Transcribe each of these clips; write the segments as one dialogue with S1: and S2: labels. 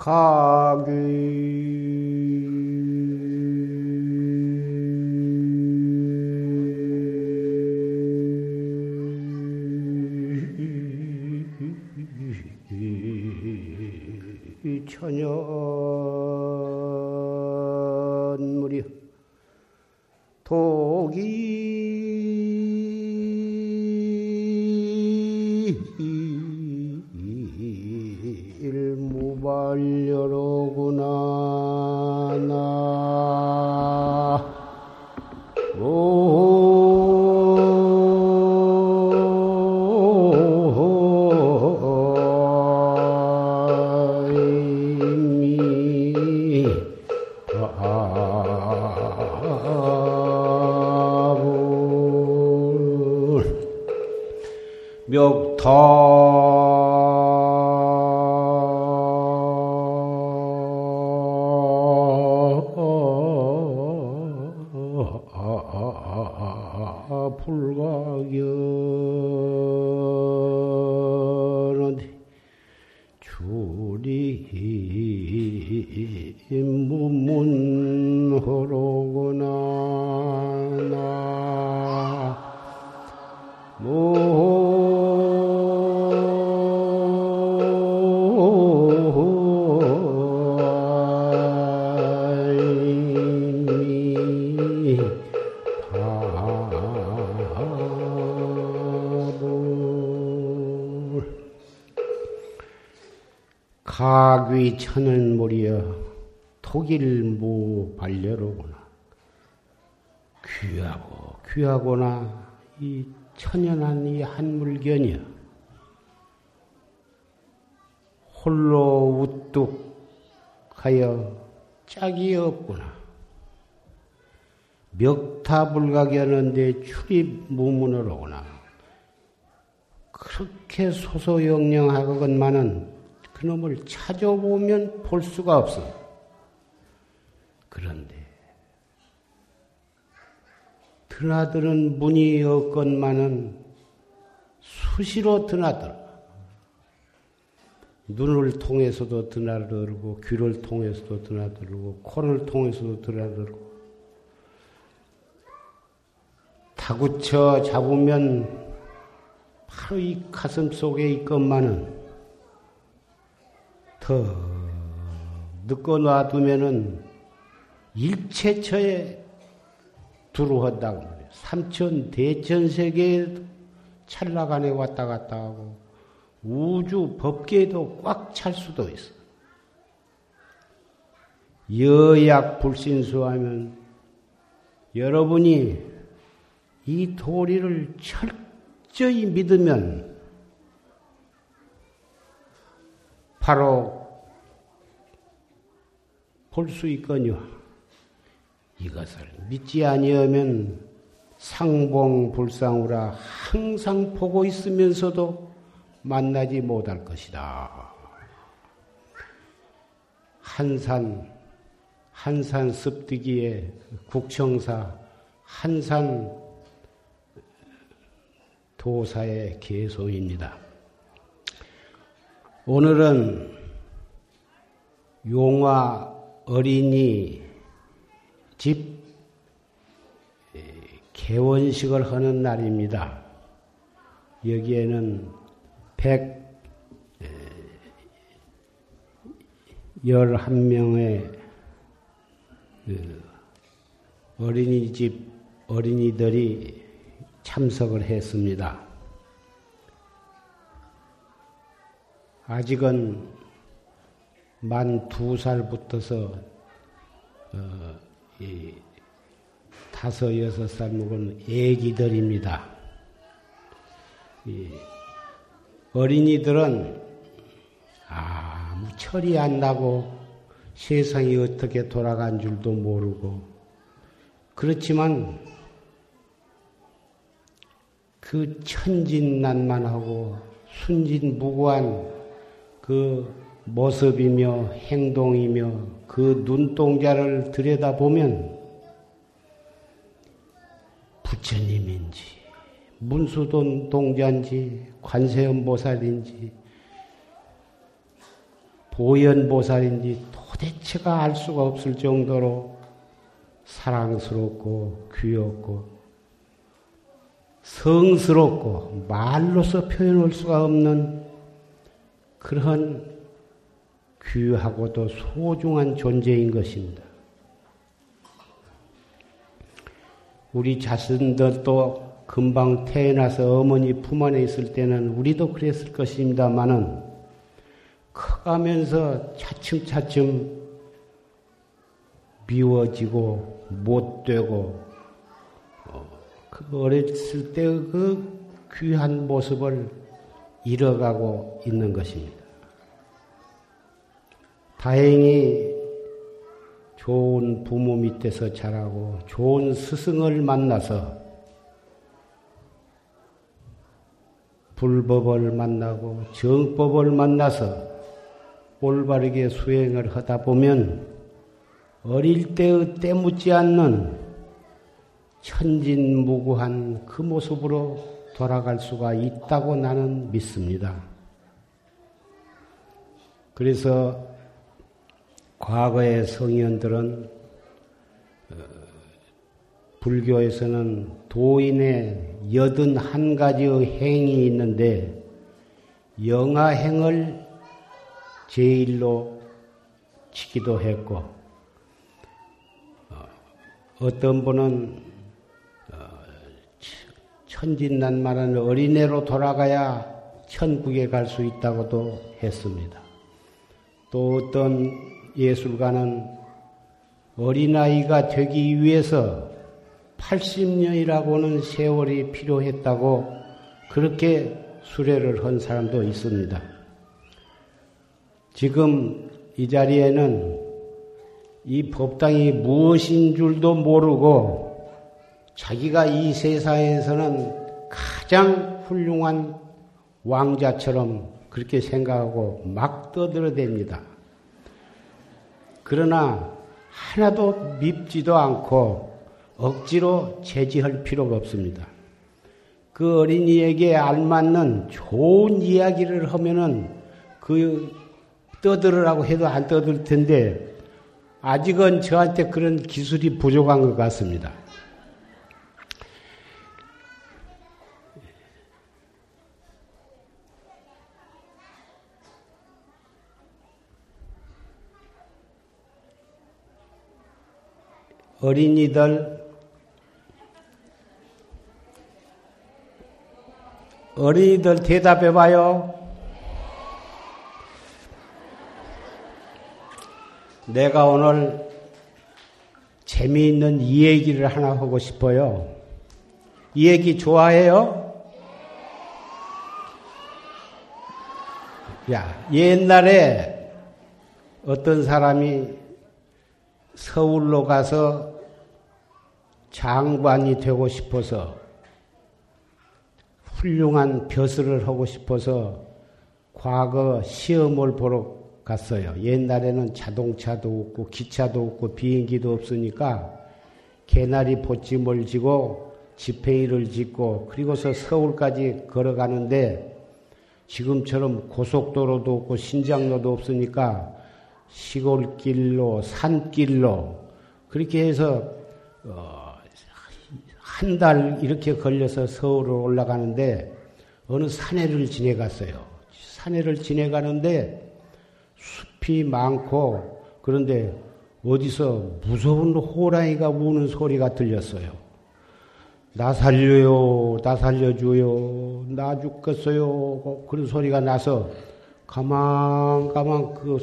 S1: 천연 가귀 천은 무리여 독일 무 반려로구나. 귀하고 귀하거나 이 천연한 이 한물견이여 홀로 우뚝 하여 짝이 없구나. 멱타불가견인데 출입 무문으로구나. 그렇게 소소영령하건만은 그놈을 찾아보면 볼 수가 없어. 그런데 드나드는 문이 없건만은 수시로 드나들어. 눈을 통해서도 드나들고 귀를 통해서도 드나들고 코를 통해서도 드나들고 다구쳐 잡으면 바로 이 가슴 속에 있건만은 더 늦고 놔두면은 일체처에 두루한다고 말이에요. 삼천 대천 세계에 찰나간에 왔다 갔다 하고 우주 법계에도 꽉 찰 수도 있어. 여약 불신수하면 여러분이 이 도리를 철저히 믿으면 바로 볼 수 있거니와 이것을 믿지 아니하면 상봉불상우라 항상 보고 있으면서도 만나지 못할 것이다. 한산 한산 습득이의 국청사 한산 도사의 개소입니다. 오늘은 용화 어린이 집 개원식을 하는 날입니다. 여기에는 111명의 그 어린이집 어린이들이 참석을 했습니다. 아직은 만 두 살부터서 어, 이 다섯 여섯 살 먹은 애기들입니다. 이 어린이들은 아무 철이 안 나고 세상이 어떻게 돌아간 줄도 모르고 그렇지만 그 천진난만하고 순진무구한 그 모습이며 행동이며 그 눈동자를 들여다보면 부처님인지 문수돈 동자인지 관세음보살인지 도연보살인지 도대체가 알 수가 없을 정도로 사랑스럽고 귀엽고 성스럽고 말로서 표현할 수가 없는 그런 귀하고도 소중한 존재인 것입니다. 우리 자신들도 금방 태어나서 어머니 품 안에 있을 때는 우리도 그랬을 것입니다만은 커가면서 차츰차츰 미워지고 못되고 어, 그 어렸을 때 그 귀한 모습을 잃어가고 있는 것입니다. 다행히 좋은 부모 밑에서 자라고 좋은 스승을 만나서 불법을 만나고 정법을 만나서 올바르게 수행을 하다 보면 어릴 때의 때묻지 않는 천진무구한 그 모습으로 돌아갈 수가 있다고 나는 믿습니다. 그래서 과거의 성현들은 어, 불교에서는 도인의 여든 한 가지의 행이 있는데 영아행을 제일로 치기도 했고 어, 어떤 분은 어, 천진난만한 어린애로 돌아가야 천국에 갈 수 있다고도 했습니다. 또 어떤 예술가는 어린아이가 되기 위해서 80년이라고는 세월이 필요했다고 그렇게 수레를 한 사람도 있습니다. 지금 이 자리에는 이 법당이 무엇인 줄도 모르고 자기가 이 세상에서는 가장 훌륭한 왕자처럼 그렇게 생각하고 막 떠들어댑니다. 그러나 하나도 밉지도 않고 억지로 제지할 필요가 없습니다. 그 어린이에게 알맞는 좋은 이야기를 하면은 그 떠들으라고 해도 안 떠들 텐데 아직은 저한테 그런 기술이 부족한 것 같습니다. 어린이들 어린이들 대답해 봐요. 내가 오늘 재미있는 이 얘기를 하나 하고 싶어요. 이 얘기 좋아해요? 야, 옛날에 어떤 사람이 서울로 가서 장관이 되고 싶어서 훌륭한 벼슬을 하고 싶어서 과거 시험을 보러 갔어요. 옛날에는 자동차도 없고 기차도 없고 비행기도 없으니까 개나리 보찜을 지고 지팽이를 짓고 그리고서 서울까지 걸어가는데 지금처럼 고속도로도 없고 신장로도 없으니까 시골길로 산길로 그렇게 해서 어, 한 달 이렇게 걸려서 서울로 올라가는데 어느 산에를 지내갔어요. 산에를 지내가는데 숲이 많고 그런데 어디서 무서운 호랑이가 우는 소리가 들렸어요. 나 살려요, 나 살려줘요, 나 죽겠어요. 그런 소리가 나서 가만 가만 그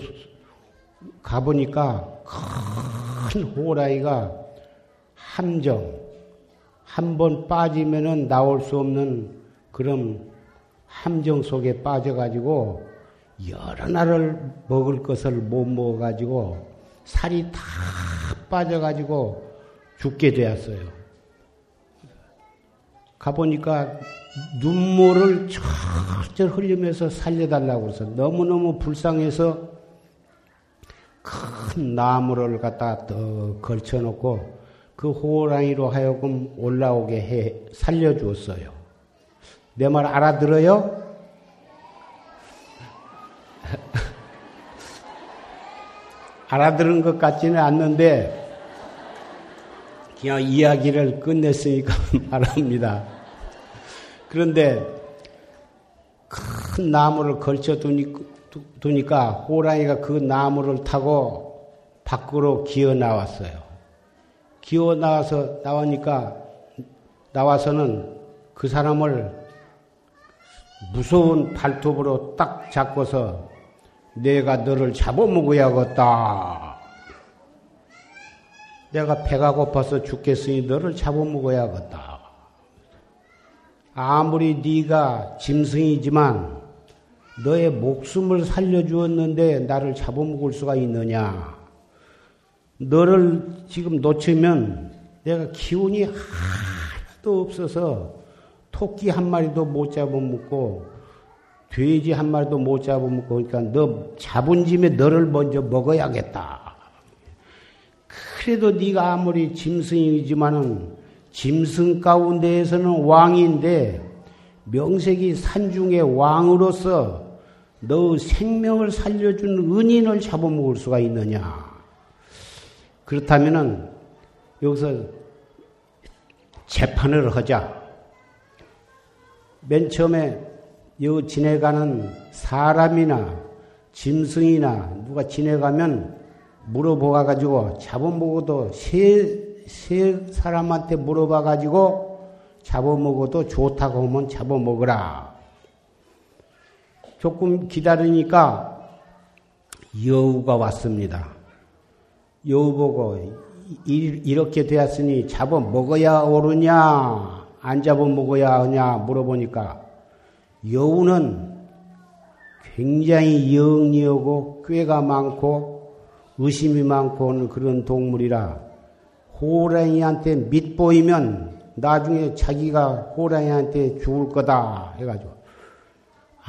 S1: 가보니까 큰 호랑이가 함정, 한 번 빠지면은 나올 수 없는 그런 함정 속에 빠져가지고 여러 날을 먹을 것을 못 먹어가지고 살이 다 빠져가지고 죽게 되었어요. 가보니까 눈물을 철철 흘리면서 살려달라고 해서 너무너무 불쌍해서 큰 나무를 갖다 더 걸쳐놓고 그 호랑이로 하여금 올라오게 해 살려주었어요. 내 말 알아들어요? 알아들은 것 같지는 않는데 그냥 이야기를 끝냈으니까 말합니다. 그런데 큰 나무를 걸쳐 두니 까 호랑이가 그 나무를 타고 밖으로 기어 나왔어요. 기어 나와서 나오니까 나와서는 그 사람을 무서운 발톱으로 딱 잡고서 내가 너를 잡아먹어야겠다. 내가 배가 고파서 죽겠으니 너를 잡아먹어야겠다. 아무리 네가 짐승이지만 너의 목숨을 살려주었는데 나를 잡아먹을 수가 있느냐? 너를 지금 놓치면 내가 기운이 하나도 없어서 토끼 한 마리도 못 잡아먹고 돼지 한 마리도 못 잡아먹고 그러니까 너 잡은 짐에 너를 먼저 먹어야겠다. 그래도 네가 아무리 짐승이지만은 짐승 가운데에서는 왕인데 명색이 산중의 왕으로서 너 생명을 살려준 은인을 잡아먹을 수가 있느냐? 그렇다면은 여기서 재판을 하자. 맨 처음에 여 지내가는 사람이나 짐승이나 누가 지내가면 물어보아 가지고 잡아먹어도 세, 세 사람한테 물어봐 가지고 잡아먹어도 좋다고 하면 잡아먹으라. 조금 기다리니까 여우가 왔습니다. 여우 보고 이렇게 되었으니 잡아 먹어야 오르냐 안 잡아 먹어야 하냐 물어보니까 여우는 굉장히 영리하고 꾀가 많고 의심이 많고 그런 동물이라 호랑이한테 밑보이면 나중에 자기가 호랑이한테 죽을 거다 해가지고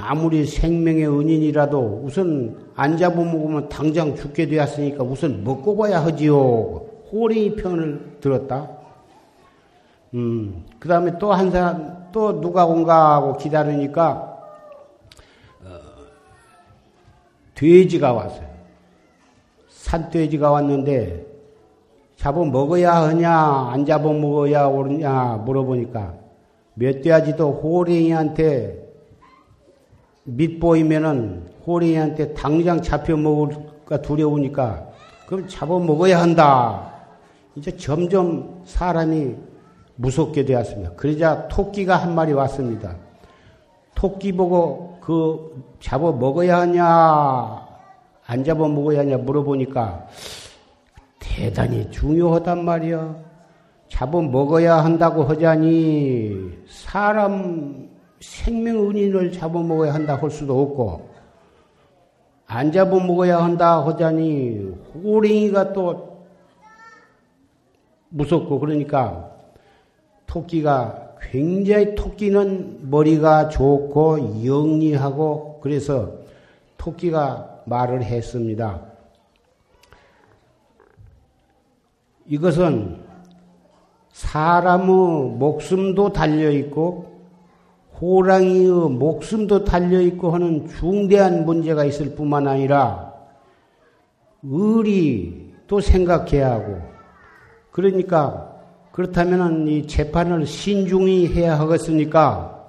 S1: 아무리 생명의 은인이라도 우선 안 잡아먹으면 당장 죽게 되었으니까 우선 먹고 봐야 하지요. 호랑이 편을 들었다. 음, 그 다음에 또 한 사람, 또 누가 온가 하고 기다리니까, 어, 돼지가 왔어요. 산돼지가 왔는데, 잡아 먹어야 하냐, 안 잡아 먹어야 오르냐 물어보니까, 멧돼지도 호랭이한테 밑보이면은 호랭이한테 당장 잡혀 먹을까 두려우니까, 그럼 잡아 먹어야 한다. 이제 점점 사람이 무섭게 되었습니다. 그러자 토끼가 한 마리 왔습니다. 토끼 보고 그 잡아 먹어야 하냐, 안 잡아 먹어야 하냐 물어보니까 대단히 중요하단 말이야. 잡아 먹어야 한다고 하자니 사람 생명 은인을 잡아 먹어야 한다 할 수도 없고 안 잡아 먹어야 한다 하자니 호랭이가 또 무섭고 그러니까 토끼가 굉장히 토끼는 머리가 좋고 영리하고 그래서 토끼가 말을 했습니다. 이것은 사람의 목숨도 달려있고 호랑이의 목숨도 달려있고 하는 중대한 문제가 있을 뿐만 아니라 의리도 생각해야 하고 그러니까 그렇다면 이 재판을 신중히 해야 하겠습니까?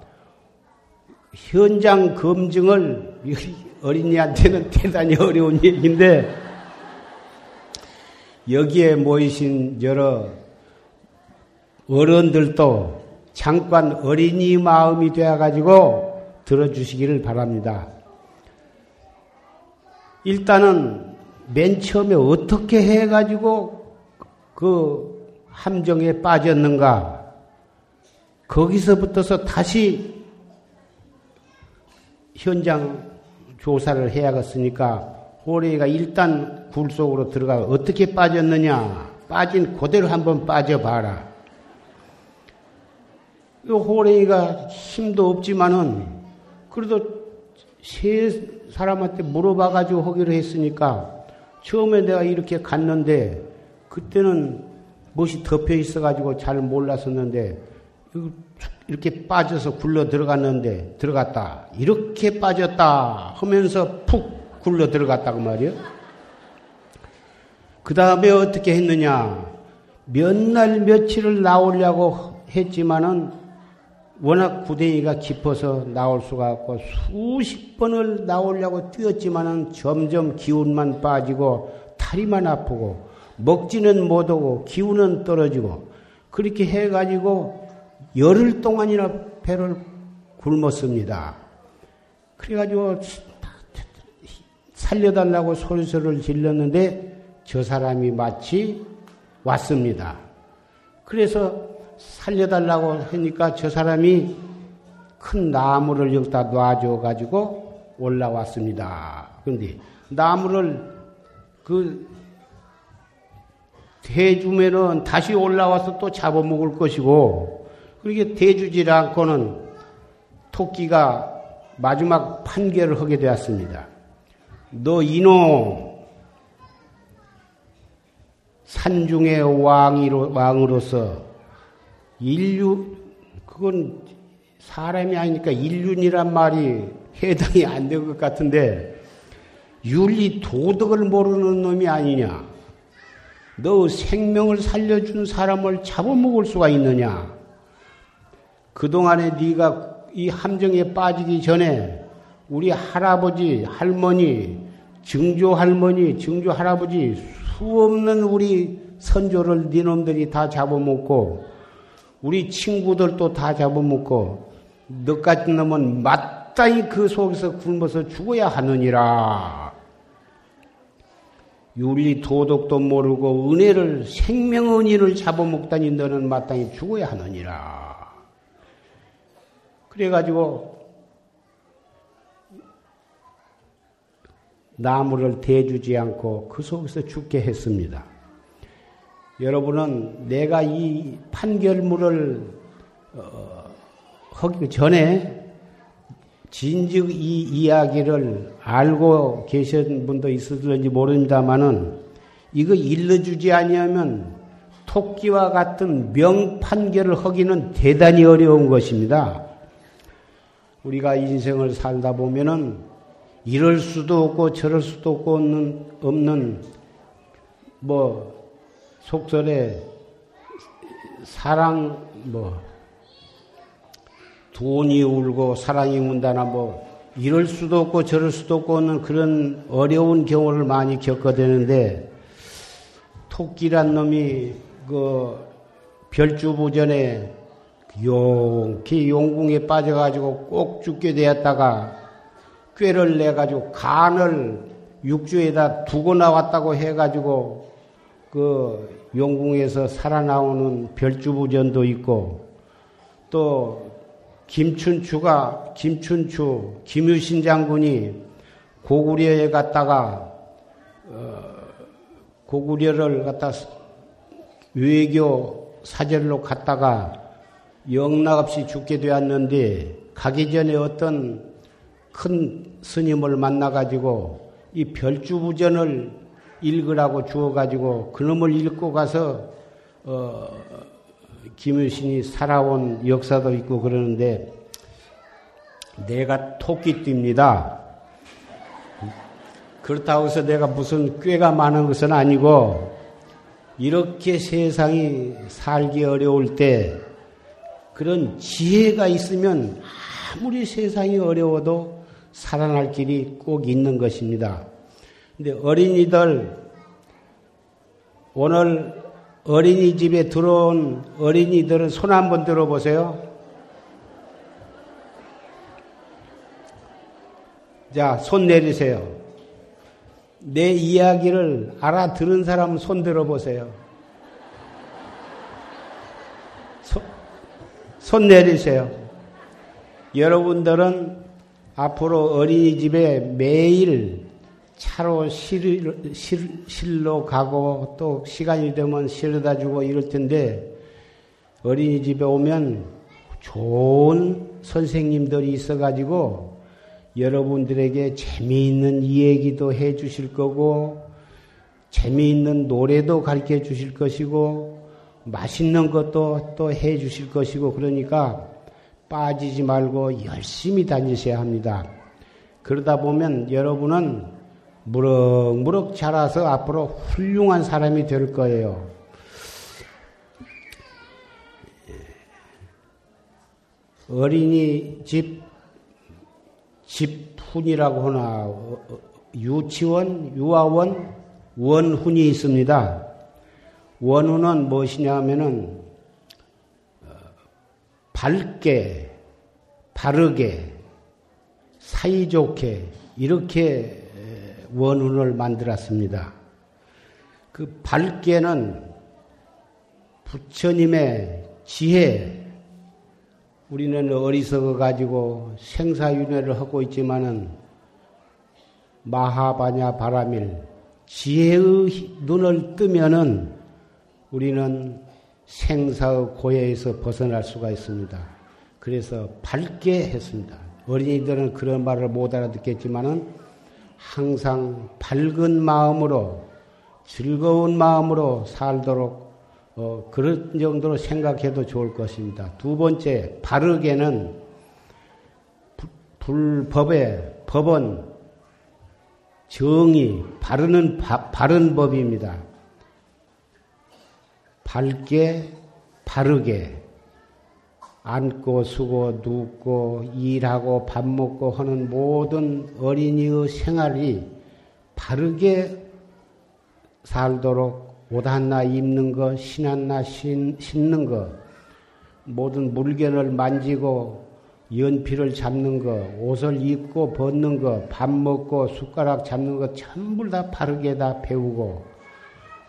S1: 현장 검증을 어린이한테는 대단히 어려운 얘기인데 여기에 모이신 여러 어른들도 잠깐 어린이 마음이 되어가지고 들어주시기를 바랍니다. 일단은 맨 처음에 어떻게 해가지고 그 함정에 빠졌는가? 거기서부터서 다시 현장 조사를 해야겠으니까 호레이가 일단 굴 속으로 들어가 어떻게 빠졌느냐? 빠진 그대로 한번 빠져봐라. 이 호랭이가 힘도 없지만은 그래도 세 사람한테 물어봐가지고 하기로 했으니까 처음에 내가 이렇게 갔는데 그때는 못이 덮여 있어가지고 잘 몰랐었는데 이렇게 빠져서 굴러 들어갔는데 들어갔다 이렇게 빠졌다 하면서 푹 굴러 들어갔다고 말이요. 그 다음에 어떻게 했느냐? 몇 날 며칠을 나오려고 했지만은 워낙 구덩이가 깊어서 나올 수가 없고 수십 번을 나오려고 뛰었지만은 점점 기운만 빠지고 다리만 아프고 먹지는 못하고 기운은 떨어지고 그렇게 해가지고 열흘 동안이나 배를 굶었습니다. 그래가지고 살려달라고 소리소리를 질렀는데 저 사람이 마치 왔습니다. 그래서 살려달라고 하니까 저 사람이 큰 나무를 여기다 놔줘 가지고 올라왔습니다. 그런데 나무를 그 대주면은 다시 올라와서 또 잡아먹을 것이고 그렇게 대주질 않고는 토끼가 마지막 판결을 하게 되었습니다. 너 이놈 산중의 왕이로, 왕으로서 인류, 그건 사람이 아니니까 인륜이란 말이 해당이 안 될 것 같은데, 윤리 도덕을 모르는 놈이 아니냐? 너 생명을 살려준 사람을 잡아먹을 수가 있느냐? 그동안에 네가 이 함정에 빠지기 전에 우리 할아버지, 할머니, 증조 할머니, 증조 할아버지 수 없는 우리 선조를 니놈들이 다 잡아먹고 우리 친구들도 다 잡아먹고 너 같은 놈은 마땅히 그 속에서 굶어서 죽어야 하느니라. 윤리 도덕도 모르고 은혜를 생명 은혜를 잡아먹다니 너는 마땅히 죽어야 하느니라. 그래가지고 나무를 대주지 않고 그 속에서 죽게 했습니다. 여러분은 내가 이 판결문을 어, 하기 전에 진즉 이 이야기를 알고 계신 분도 있을지 모릅니다만은 이거 일러주지 아니하면 토끼와 같은 명판결을 하기는 대단히 어려운 것입니다. 우리가 인생을 살다 보면은 이럴 수도 없고 저럴 수도 없고 없는, 없는 뭐 속설에 사랑 뭐 돈이 울고 사랑이 운다나 뭐 이럴 수도 없고 저럴 수도 없고 없는 그런 어려운 경우를 많이 겪어대는데 토끼란 놈이 그 별주부전에 용기 용궁에 빠져가지고 꼭 죽게 되었다가 꾀를 내가지고 간을 육주에다 두고 나왔다고 해가지고 그 용궁에서 살아나오는 별주부전도 있고 또 김춘추가 김춘추 김유신 장군이 고구려에 갔다가 어, 고구려를 갖다 외교 사절로 갔다가 영락없이 죽게 되었는데 가기 전에 어떤 큰 스님을 만나가지고 이 별주부전을 읽으라고 주어가지고 그놈을 읽고 가서 어, 김유신이 살아온 역사도 있고 그러는데 내가 토끼띠입니다. 그렇다고 해서 내가 무슨 꾀가 많은 것은 아니고 이렇게 세상이 살기 어려울 때 그런 지혜가 있으면 아무리 세상이 어려워도 살아날 길이 꼭 있는 것입니다. 근데 어린이들 오늘 어린이집에 들어온 어린이들은 손 한번 들어보세요. 자, 손 내리세요. 내 이야기를 알아들은 사람은 손 들어보세요. 손 내리세요. 여러분들은 앞으로 어린이집에 매일 차로 실, 실, 실로 가고 또 시간이 되면 실어다 주고 이럴 텐데 어린이집에 오면 좋은 선생님들이 있어가지고 여러분들에게 재미있는 이야기도 해 주실 거고 재미있는 노래도 가르쳐 주실 것이고 맛있는 것도 또 해 주실 것이고 그러니까 빠지지 말고 열심히 다니셔야 합니다. 그러다 보면 여러분은 무럭무럭 자라서 앞으로 훌륭한 사람이 될 거예요. 어린이 집 집훈이라고 하나 유치원, 유아원, 원훈이 있습니다. 원훈은 무엇이냐 하면은 어, 밝게, 바르게, 사이좋게 이렇게 원훈을 만들었습니다. 그 밝게는 부처님의 지혜, 우리는 어리석어 가지고 생사윤회를 하고 있지만은 마하바냐 바라밀 지혜의 눈을 뜨면은 우리는 생사의 고해에서 벗어날 수가 있습니다. 그래서 밝게 했습니다. 어린이들은 그런 말을 못 알아듣겠지만은 항상 밝은 마음으로 즐거운 마음으로 살도록 어, 그런 정도로 생각해도 좋을 것입니다. 두 번째, 바르게는 불법의 법은 정의, 바르는 바, 바른 법입니다. 밝게, 바르게, 앉고 수고 눕고 일하고 밥 먹고 하는 모든 어린이의 생활이 바르게 살도록 옷 하나 입는 거, 신 하나 신, 신는 거, 모든 물건을 만지고 연필을 잡는 거, 옷을 입고 벗는 거, 밥 먹고 숟가락 잡는 거 전부 다 바르게 다 배우고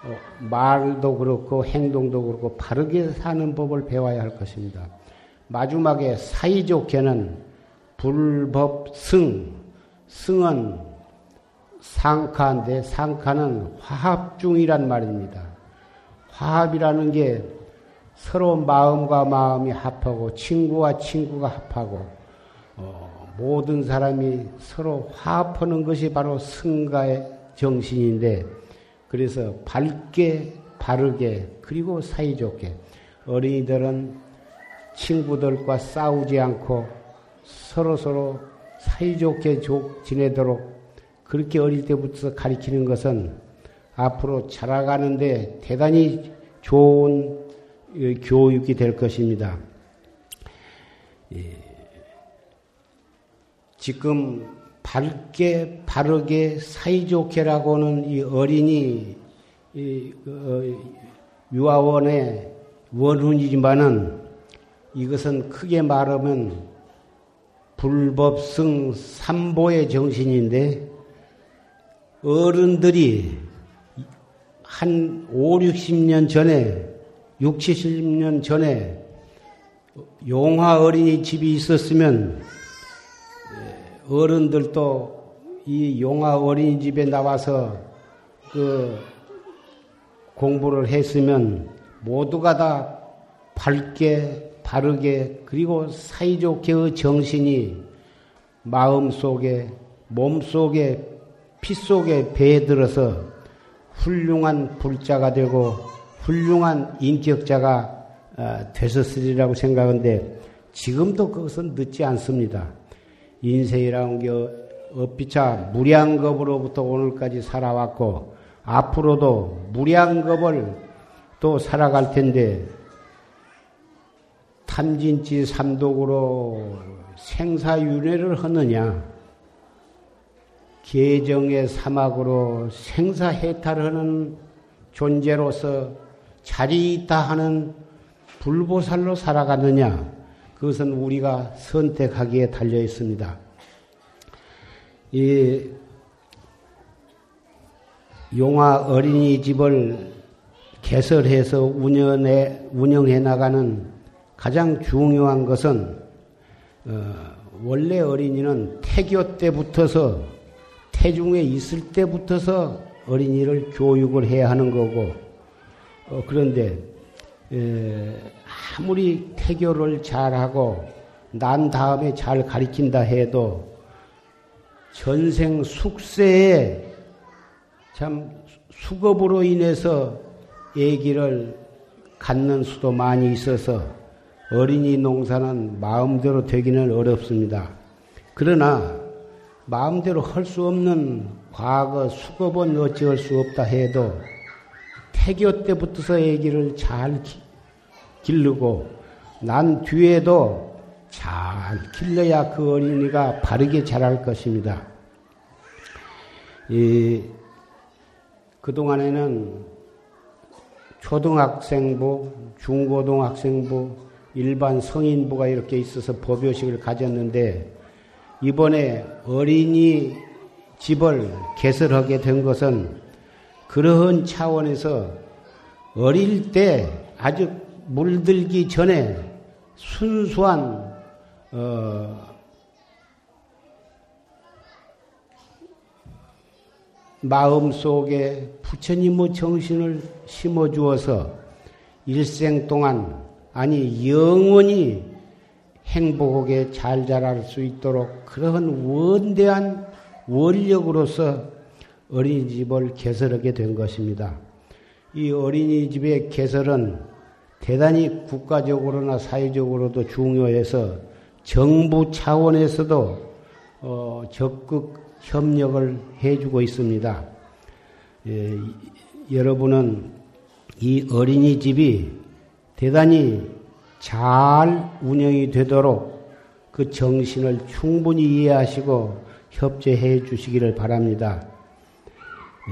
S1: 어, 말도 그렇고 행동도 그렇고 바르게 사는 법을 배워야 할 것입니다. 마지막에 사이좋게는 불법 승, 승은 상카인데 상카는 화합 중이란 말입니다. 화합이라는 게 서로 마음과 마음이 합하고 친구와 친구가 합하고 어, 모든 사람이 서로 화합하는 것이 바로 승가의 정신인데 그래서 밝게 바르게 그리고 사이좋게 어린이들은 친구들과 싸우지 않고 서로 서로 사이좋게 지내도록 그렇게 어릴 때부터 가리키는 것은 앞으로 자라가는데 대단히 좋은 교육이 될 것입니다. 예. 지금 밝게 바르게 사이좋게라고는 이 어린이 그, 어, 유아원의 원훈이지만은 이것은 크게 말하면 불법성 삼보의 정신인데 어른들이 한 5, 60년 전에 6, 70년 전에 용화 어린이집이 있었으면 어른들도 이 용화 어린이집에 나와서 그 공부를 했으면 모두가 다 밝게 바르게 그리고 사이좋게의 정신이 마음 속에 몸 속에 피 속에 배에 들어서 훌륭한 불자가 되고 훌륭한 인격자가 어, 되셨으리라고 생각하는데 지금도 그것은 늦지 않습니다. 인생이라는 게 어피차 무량겁으로부터 오늘까지 살아왔고 앞으로도 무량겁을 또 살아갈 텐데 탐진치 삼독으로 생사윤회를 하느냐, 계정의 사막으로 생사해탈을 하는 존재로서 자리 있다 하는 불보살로 살아가느냐, 그것은 우리가 선택하기에 달려 있습니다. 이 용화 어린이집을 개설해서 운영해, 운영해 나가는 가장 중요한 것은 어, 원래 어린이는 태교 때부터서 태중에 있을 때부터서 어린이를 교육을 해야 하는 거고 어, 그런데 에, 아무리 태교를 잘하고 난 다음에 잘 가리킨다 해도 전생 숙세에 참 수급으로 인해서 얘기를 갖는 수도 많이 있어서 어린이 농사는 마음대로 되기는 어렵습니다. 그러나 마음대로 할 수 없는 과거 수급은 어찌할 수 없다 해도 태교 때부터서 애기를 잘 기, 기르고 난 뒤에도 잘 길러야 그 어린이가 바르게 자랄 것입니다. 이, 그동안에는 초등학생부, 중고등학생부, 일반 성인부가 이렇게 있어서 법요식을 가졌는데 이번에 어린이 집을 개설하게 된 것은 그러한 차원에서 어릴 때 아주 물들기 전에 순수한 어, 마음 속에 부처님의 정신을 심어 주어서 일생 동안 아니 영원히 행복하게 잘 자랄 수 있도록 그러한 원대한 원력으로서 어린이집을 개설하게 된 것입니다. 이 어린이집의 개설은 대단히 국가적으로나 사회적으로도 중요해서 정부 차원에서도 어, 적극 협력을 해주고 있습니다. 예, 여러분은 이 어린이집이 대단히 잘 운영이 되도록 그 정신을 충분히 이해하시고 협조해 주시기를 바랍니다.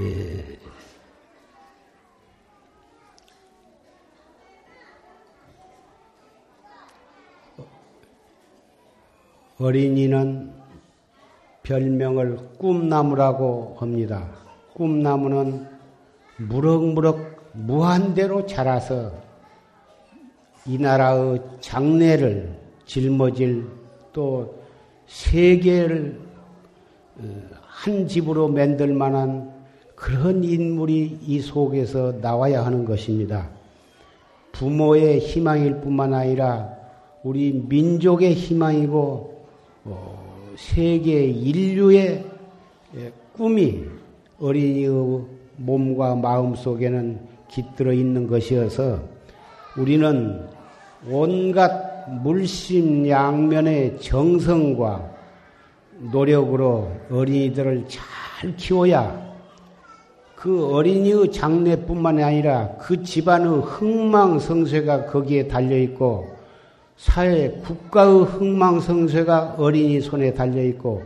S1: 예. 어린이는 별명을 꿈나무라고 합니다. 꿈나무는 무럭무럭 무한대로 자라서 이 나라의 장래를 짊어질 또 세계를 어, 한 집으로 만들 만한 그런 인물이 이 속에서 나와야 하는 것입니다. 부모의 희망일 뿐만 아니라 우리 민족의 희망이고 어, 세계 인류의 예, 꿈이 어린이의 몸과 마음 속에는 깃들어 있는 것이어서 우리는 온갖 물심양면의 정성과 노력으로 어린이들을 잘 키워야 그 어린이의 장래뿐만 아니라 그 집안의 흥망성쇠가 거기에 달려 있고 사회 국가의 흥망성쇠가 어린이 손에 달려 있고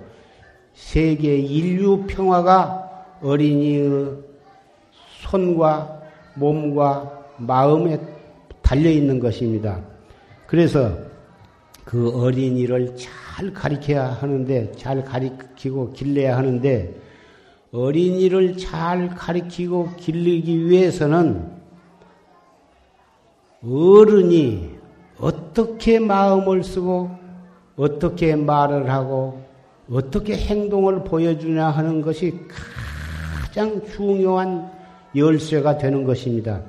S1: 세계 인류 평화가 어린이의 손과 몸과 마음에 달려 있는 것입니다. 그래서 그 어린이를 잘 가리켜야 하는데 잘 가리키고 길러야 하는데 어린이를 잘 가리키고 길르기 위해서는 어른이 어떻게 마음을 쓰고 어떻게 말을 하고 어떻게 행동을 보여주냐 하는 것이 가장 중요한 열쇠가 되는 것입니다.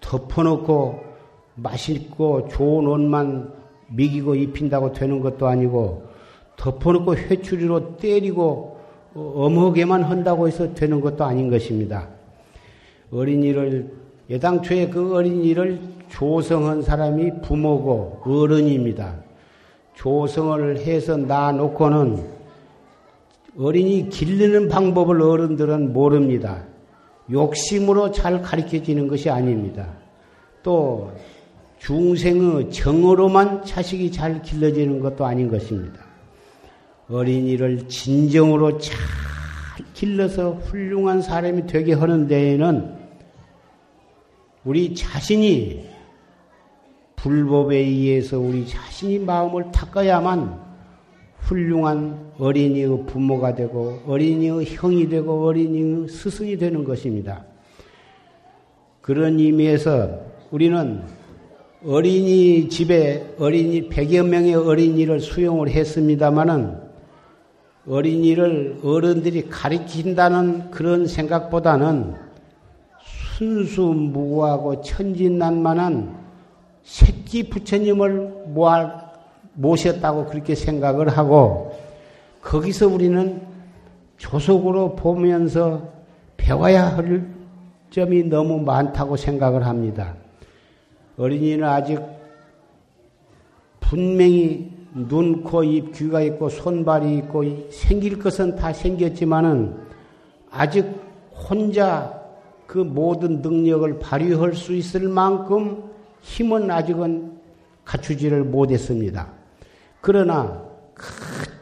S1: 덮어놓고 맛있고 좋은 옷만 미기고 입힌다고 되는 것도 아니고 덮어놓고 회추리로 때리고 엄하게만 한다고 해서 되는 것도 아닌 것입니다. 어린이를 예당초에 그 어린이를 조성한 사람이 부모고 어른입니다. 조성을 해서 놔놓고는 어린이 기르는 방법을 어른들은 모릅니다. 욕심으로 잘 가르쳐지는 것이 아닙니다. 또 중생의 정으로만 자식이 잘 길러지는 것도 아닌 것입니다. 어린이를 진정으로 잘 길러서 훌륭한 사람이 되게 하는 데에는 우리 자신이 불법에 의해서 우리 자신이 마음을 닦아야만 훌륭한 어린이의 부모가 되고 어린이의 형이 되고 어린이의 스승이 되는 것입니다. 그런 의미에서 우리는 어린이 집에 어린이 100여 명의 어린이를 수용을 했습니다마는 어린이를 어른들이 가리킨다는 그런 생각보다는 순수무구하고 천진난만한 새끼 부처님을 모셨다고 그렇게 생각을 하고 거기서 우리는 조속으로 보면서 배워야 할 점이 너무 많다고 생각을 합니다. 어린이는 아직 분명히 눈, 코, 입, 귀가 있고 손발이 있고 생길 것은 다 생겼지만은 아직 혼자 그 모든 능력을 발휘할 수 있을 만큼 힘은 아직은 갖추지를 못했습니다. 그러나 그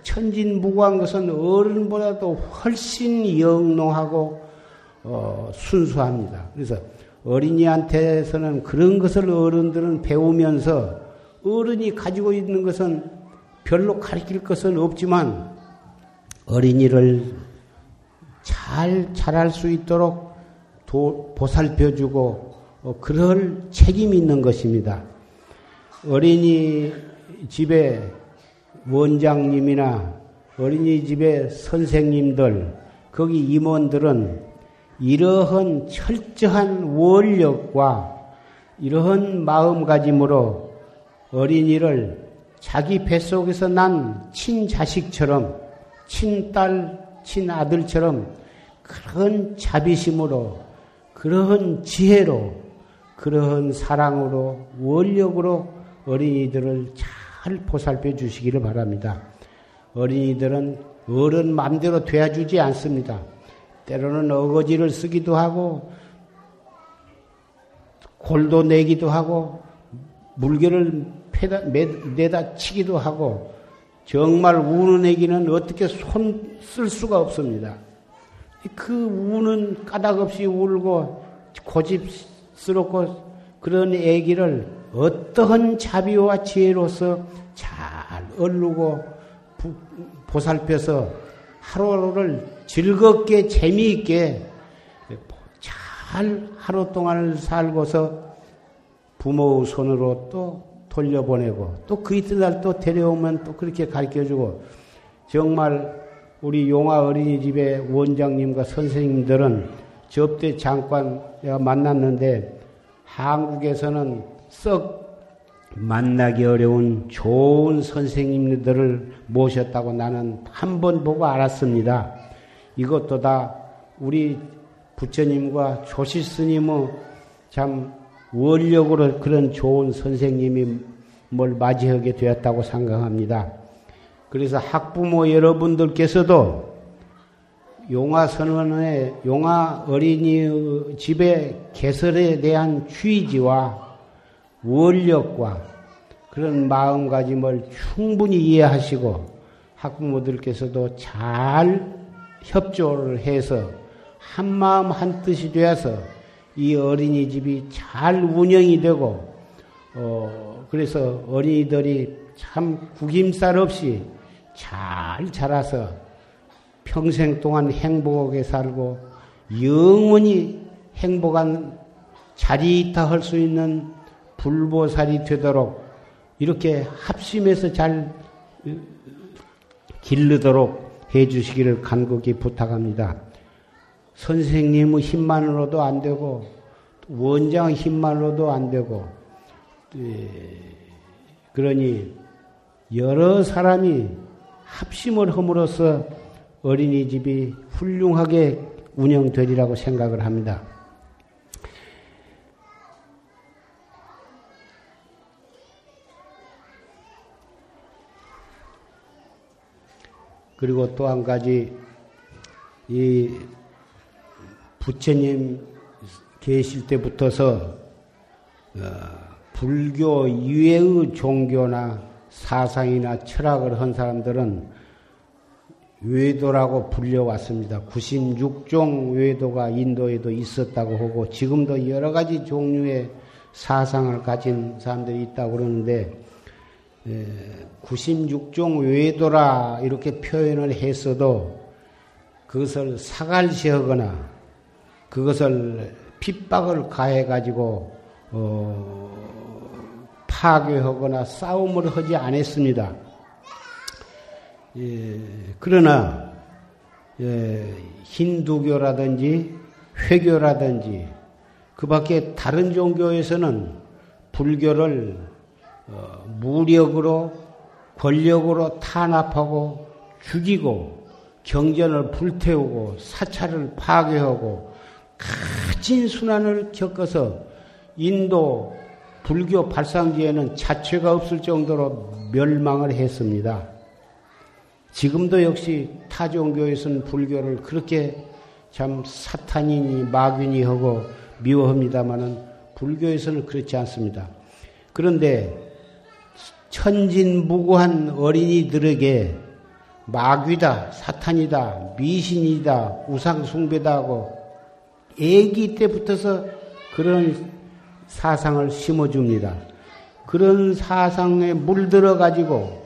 S1: 천진무구한 것은 어른보다도 훨씬 영롱하고 어, 순수합니다. 그래서 어린이한테서는 그런 것을 어른들은 배우면서 어른이 가지고 있는 것은 별로 가르칠 것은 없지만 어린이를 잘 자랄 수 있도록 도, 보살펴주고 어, 그럴 책임이 있는 것입니다. 어린이 집에 원장님이나 어린이집의 선생님들, 거기 임원들은 이러한 철저한 원력과 이러한 마음가짐으로 어린이를 자기 뱃속에서 난 친자식처럼, 친딸, 친아들처럼 그런 자비심으로, 그러한 지혜로, 그러한 사랑으로, 원력으로 어린이들을 잘 보살펴 주시기를 바랍니다. 어린이들은 어른 마음대로 되어주지 않습니다. 때로는 어거지를 쓰기도 하고, 골도 내기도 하고, 물결을 패다, 내다 치기도 하고, 정말 우는 애기는 어떻게 손 쓸 수가 없습니다. 그 우는 까닭 없이 울고 고집스럽고 그런 애기를 어떠한 자비와 지혜로서 잘 얼르고 보살펴서 하루하루를 즐겁게 재미있게 잘 하루 동안을 살고서 부모의 손으로 또 돌려보내고 또 그 이튿날 또 데려오면 또 그렇게 가르쳐주고 정말 우리 용화 어린이집의 원장님과 선생님들은 접대 잠깐 내가 만났는데 한국에서는 썩 만나기 어려운 좋은 선생님들을 모셨다고 나는 한 번 보고 알았습니다. 이것도 다 우리 부처님과 조시 스님의 참 원력으로 그런 좋은 선생님이 뭘 맞이하게 되었다고 생각합니다. 그래서 학부모 여러분들께서도 용화 선언의 용화 어린이 집의 개설에 대한 취지와 원력과 그런 마음가짐을 충분히 이해하시고 학부모들께서도 잘 협조를 해서 한 마음 한 뜻이 되어서 이 어린이집이 잘 운영이 되고 어 그래서 어린이들이 참 구김살 없이 잘 자라서 평생 동안 행복하게 살고 영원히 행복한 자리타할 수 있는 불보살이 되도록 이렇게 합심해서 잘 기르도록 해 주시기를 간곡히 부탁합니다. 선생님의 힘만으로도 안 되고 원장 힘만으로도 안 되고 예, 그러니 여러 사람이 합심을 함으로써 어린이집이 훌륭하게 운영되리라고 생각을 합니다. 그리고 또 한 가지 이 부처님 계실 때부터서 어, 불교 이외의 종교나 사상이나 철학을 한 사람들은 외도라고 불려왔습니다. 96종 외도가 인도에도 있었다고 하고 지금도 여러 가지 종류의 사상을 가진 사람들이 있다고 그러는데 96종 외도라 이렇게 표현을 했어도 그것을 사갈시하거나 그것을 핍박을 가해가지고 어, 파괴하거나 싸움을 하지 않았습니다. 예, 그러나 예, 힌두교라든지 회교라든지 그 밖에 다른 종교에서는 불교를 어, 무력으로 권력으로 탄압하고 죽이고 경전을 불태우고 사찰을 파괴하고 가진 순환을 겪어서 인도 불교 발상지에는 자체가 없을 정도로 멸망을 했습니다. 지금도 역시 타종교에서는 불교를 그렇게 참 사탄이니 마귀니 하고 미워합니다마는 불교에서는 그렇지 않습니다. 그런데 천진무구한 어린이들에게 마귀다, 사탄이다, 미신이다, 우상숭배다 하고 애기 때부터서 그런 사상을 심어줍니다. 그런 사상에 물들어 가지고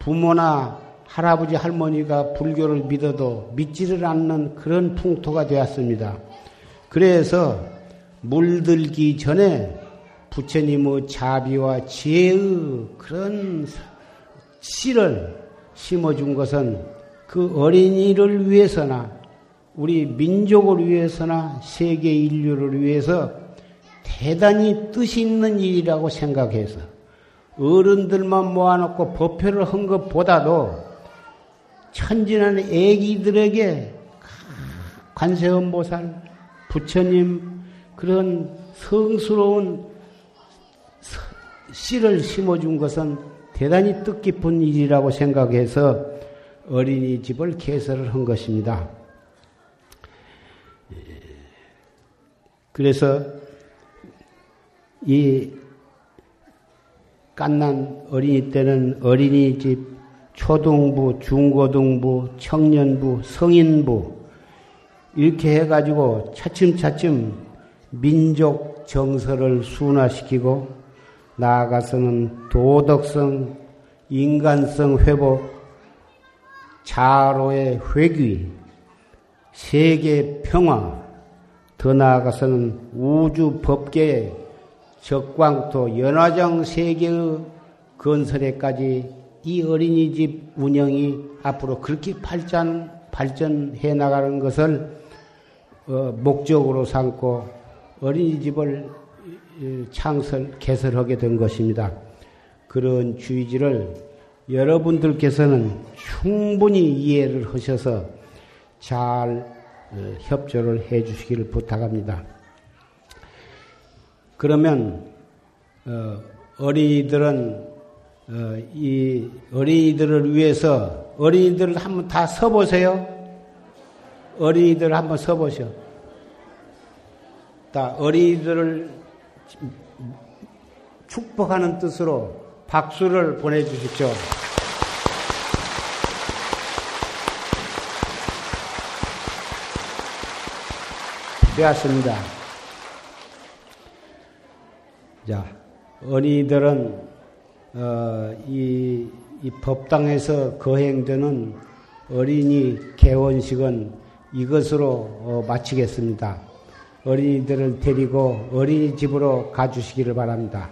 S1: 부모나 할아버지 할머니가 불교를 믿어도 믿지를 않는 그런 풍토가 되었습니다. 그래서 물들기 전에 부처님의 자비와 지혜의 그런 씨를 심어준 것은 그 어린이를 위해서나 우리 민족을 위해서나 세계 인류를 위해서 대단히 뜻이 있는 일이라고 생각해서 어른들만 모아놓고 법회를 한 것보다도 천진한 애기들에게 관세음보살, 부처님 그런 성스러운 씨를 심어준 것은 대단히 뜻깊은 일이라고 생각해서 어린이집을 개설을 한 것입니다. 그래서 이 깐난 어린이 때는 어린이집, 초등부, 중고등부, 청년부, 성인부 이렇게 해가지고 차츰차츰 민족 정서를 순화시키고 나아가서는 도덕성, 인간성 회복, 자로의 회귀, 세계 평화, 더 나아가서는 우주 법계의 적광토 연화정 세계의 건설에까지 이 어린이집 운영이 앞으로 그렇게 발전, 발전해 나가는 것을 어, 목적으로 삼고 어린이집을 창설, 개설하게 된 것입니다. 그런 주의지를 여러분들께서는 충분히 이해를 하셔서 잘 어, 협조를 해 주시기를 부탁합니다. 그러면 어, 어린이들은 어, 이 어린이들을 위해서 어린이들을 한번 다 서보세요. 어린이들 한번 서보셔. 다 어린이들을 축복하는 뜻으로 박수를 보내주십시오. 되었습니다. 자, 어린이들은 어, 이, 이 법당에서 거행되는 어린이 개원식은 이것으로 어, 마치겠습니다. 어린이들을 데리고 어린이집으로 가주시기를 바랍니다.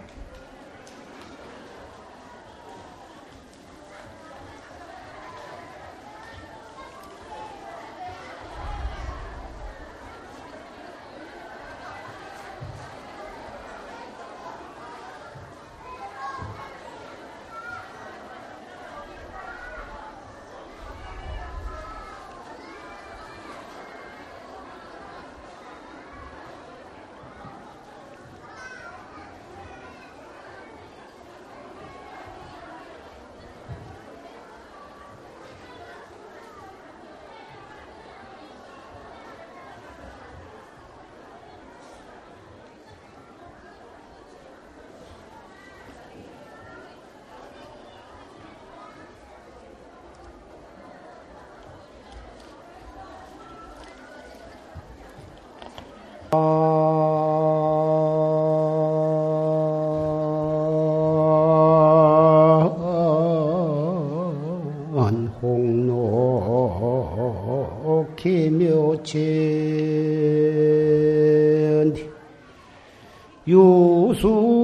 S1: Ah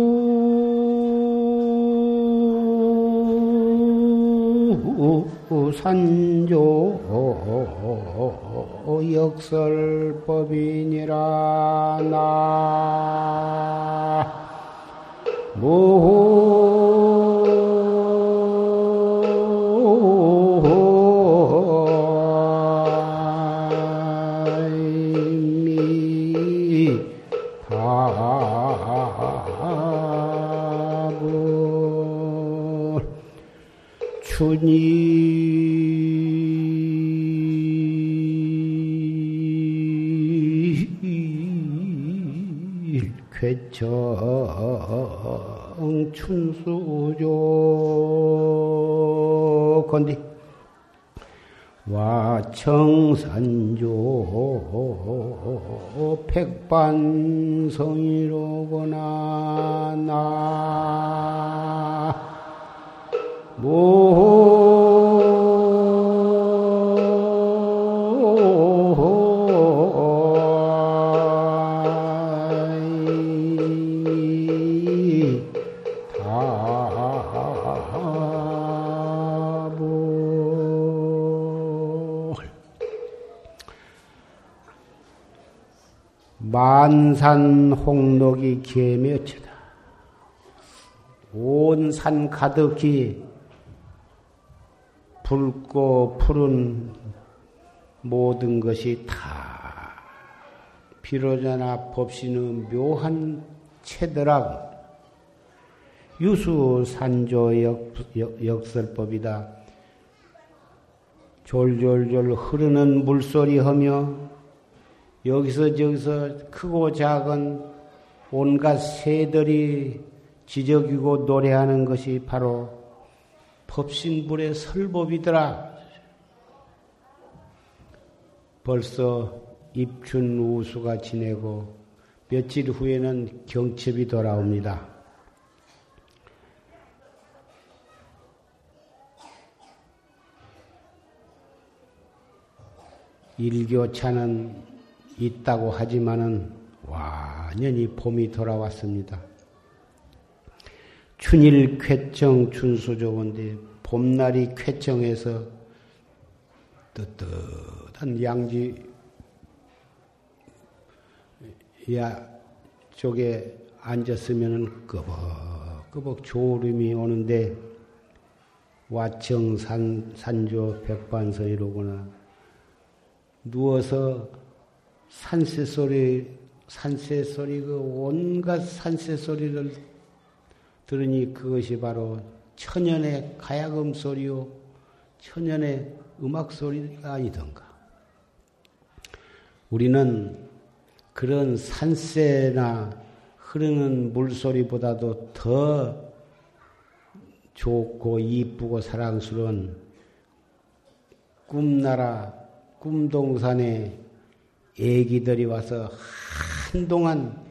S1: 만산 홍록이 개며치다. 온 산 가득히 붉고 푸른 모든 것이 다 비로자나 법신의 묘한 체더라고 유수산조 역설법이다. 졸졸졸 흐르는 물소리 하며 여기서 저기서 크고 작은 온갖 새들이 지저귀고 노래하는 것이 바로 법신불의 설법이더라. 벌써 입춘 우수가 지내고 며칠 후에는 경첩이 돌아옵니다. 일교차는 있다고 하지만은 완전히 봄이 돌아왔습니다. 춘일 쾌청 춘수조건데 봄날이 쾌청해서 뜨뜻한 양지 야 쪽에 앉았으면은 끄벅끄벅 조름이 오는데 와청 산, 조 백반선이로구나 누워서 산새 소리 산새 소리 그 온갖 산새 소리를 들으니 그것이 바로 천연의 가야금 소리요, 천연의 음악 소리가 아니던가. 우리는 그런 산새나 흐르는 물소리보다도 더 좋고 이쁘고 사랑스러운 꿈나라 꿈동산에 애기들이 와서 한동안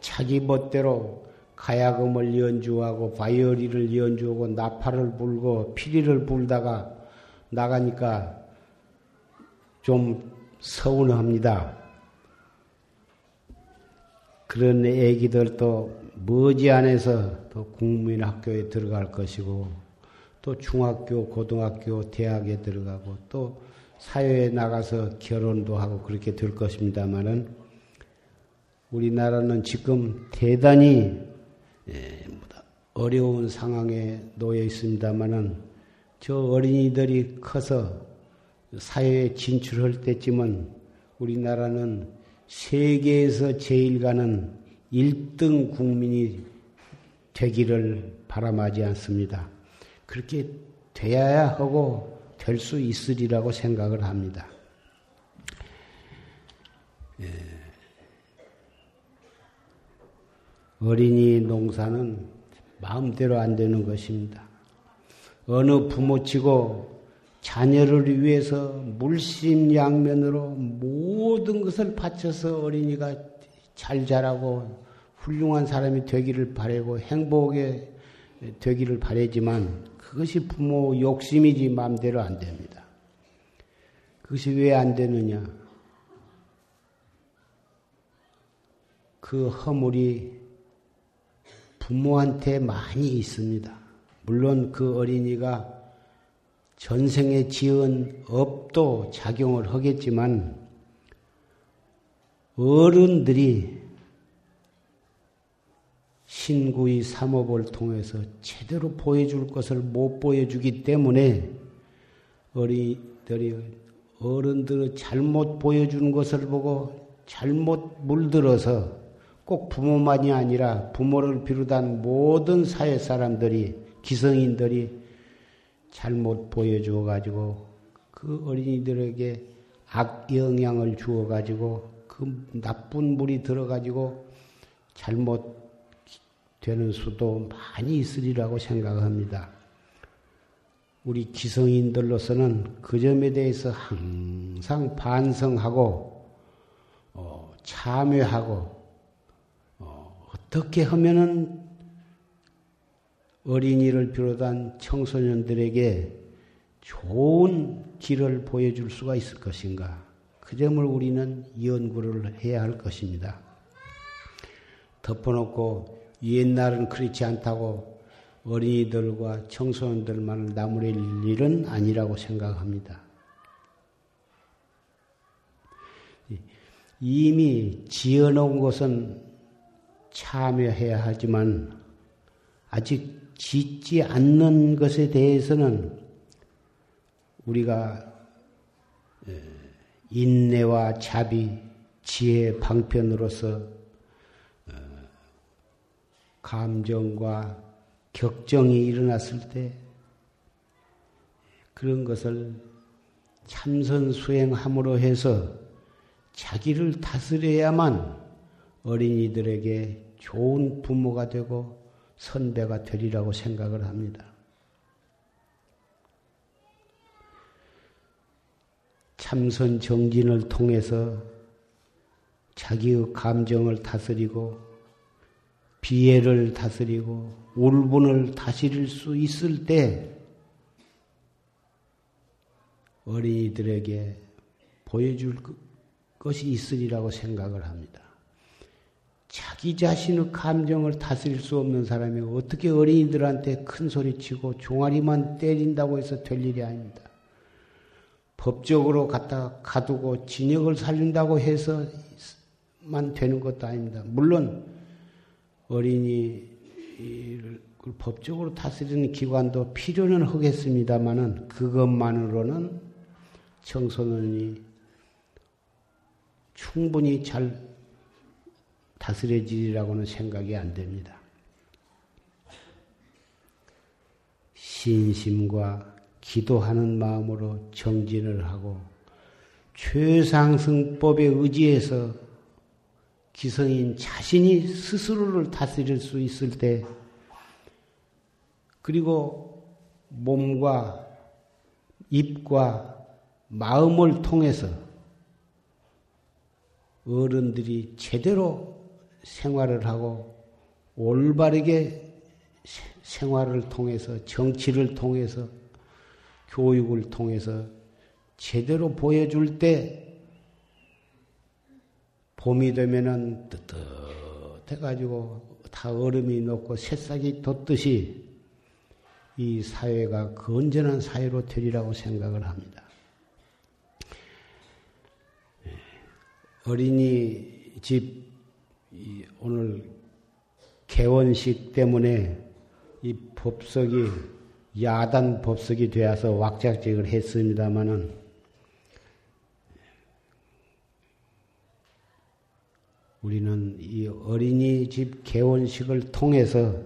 S1: 자기 멋대로 가야금을 연주하고 바이오리를 연주하고 나팔을 불고 피리를 불다가 나가니까 좀 서운합니다. 그런 애기들도 머지않아서 또 국민학교에 들어갈 것이고 또 중학교, 고등학교, 대학에 들어가고 또 사회에 나가서 결혼도 하고 그렇게 될 것입니다만은 우리나라는 지금 대단히 예, 어려운 상황에 놓여 있습니다만은 저 어린이들이 커서 사회에 진출할 때쯤은 우리나라는 세계에서 제일 가는 1등 국민이 되기를 바람하지 않습니다. 그렇게 돼야 하고 될 수 있으리라고 생각을 합니다. 예. 어린이 농사는 마음대로 안 되는 것입니다. 어느 부모치고 자녀를 위해서 물심양면으로 모든 것을 바쳐서 어린이가 잘 자라고 훌륭한 사람이 되기를 바라고 행복에 되기를 바라지만 그것이 부모 욕심이지 마음대로 안 됩니다. 그것이 왜 안 되느냐? 그 허물이 부모한테 많이 있습니다. 물론 그 어린이가 전생에 지은 업도 작용을 하겠지만 어른들이 신구의 삼업을 통해서 제대로 보여줄 것을 못 보여주기 때문에 어린이들이 어른들의 잘못 보여주는 것을 보고 잘못 물들어서 꼭 부모만이 아니라 부모를 비롯한 모든 사회 사람들이 기성인들이 잘못 보여주어 가지고 그 어린이들에게 악 영향을 주어 가지고 그 나쁜 물이 들어 가지고 잘못 되는 수도 많이 있으리라고 생각합니다. 우리 기성인들로서는 그 점에 대해서 항상 반성하고 어, 참여하고 어, 어떻게 하면은 어린이를 비롯한 청소년들에게 좋은 길을 보여줄 수가 있을 것인가? 그 점을 우리는 연구를 해야 할 것입니다. 덮어놓고 옛날은 그렇지 않다고 어린이들과 청소년들만을 나무릴 일은 아니라고 생각합니다. 이미 지어놓은 것은 참여해야 하지만 아직 짓지 않는 것에 대해서는 우리가 인내와 자비, 지혜 방편으로서 어, 감정과 격정이 일어났을 때 그런 것을 참선 수행함으로 해서 자기를 다스려야만 어린이들에게 좋은 부모가 되고 선배가 되리라고 생각을 합니다. 참선 정진을 통해서 자기의 감정을 다스리고 비애를 다스리고 울분을 다스릴 수 있을 때 어린이들에게 보여줄 것이 있으리라고 생각을 합니다. 자기 자신의 감정을 다스릴 수 없는 사람이 어떻게 어린이들한테 큰 소리치고 종아리만 때린다고 해서 될 일이 아닙니다. 법적으로 갖다 가두고 진역을 살린다고 해서만 되는 것도 아닙니다. 물론 어린이를 법적으로 다스리는 기관도 필요는 하겠습니다만은 그것만으로는 청소년이 충분히 잘 다스려지리라고는 생각이 안 됩니다. 신심과 기도하는 마음으로 정진을 하고 최상승법에 의지해서 기성인 자신이 스스로를 다스릴 수 있을 때 그리고 몸과 입과 마음을 통해서 어른들이 제대로 생활을 하고 올바르게 생활을 통해서 정치를 통해서 교육을 통해서 제대로 보여줄 때 봄이 되면은 뜨뜻해가지고 다 얼음이 녹고 새싹이 돋듯이 이 사회가 건전한 사회로 되리라고 생각을 합니다. 어린이 집 오늘 개원식 때문에 이 법석이 야단 법석이 되어서 왁작직을 했습니다마는 우리는 이 어린이집 개원식을 통해서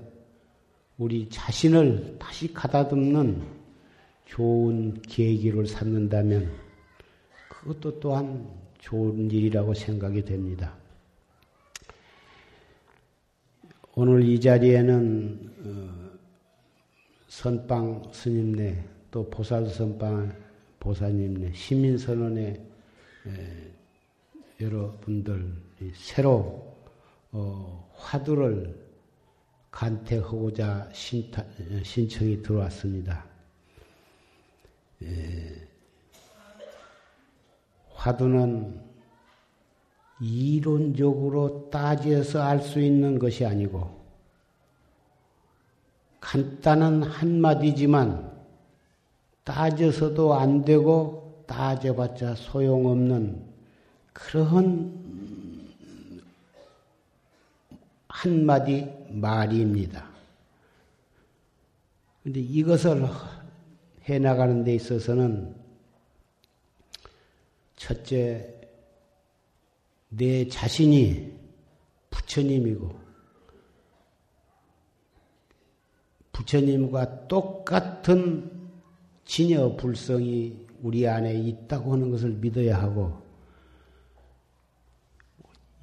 S1: 우리 자신을 다시 가다듬는 좋은 계기를 삼는다면 그것도 또한 좋은 일이라고 생각이 됩니다. 오늘 이 자리에는 어, 선빵 스님네 또 보살 선빵 보사님네 시민 선언의 여러분들 새로 어, 화두를 간택하고자 신타, 신청이 들어왔습니다. 화두는 이론적으로 따져서 알 수 있는 것이 아니고 간단한 한마디지만 따져서도 안 되고 따져봤자 소용없는 그러한 한마디 말입니다. 근데 이것을 해 나가는 데 있어서는 첫째, 내 자신이 부처님이고 부처님과 똑같은 진여 불성이 우리 안에 있다고 하는 것을 믿어야 하고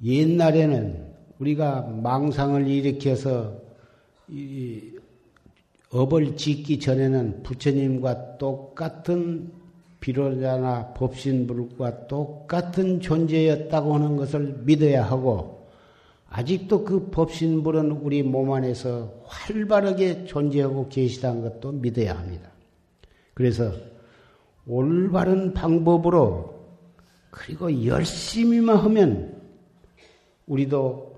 S1: 옛날에는 우리가 망상을 일으켜서 업을 짓기 전에는 부처님과 똑같은 비로자나 법신불과 똑같은 존재였다고 하는 것을 믿어야 하고 아직도 그 법신불은 우리 몸 안에서 활발하게 존재하고 계시다는 것도 믿어야 합니다. 그래서 올바른 방법으로 그리고 열심히만 하면 우리도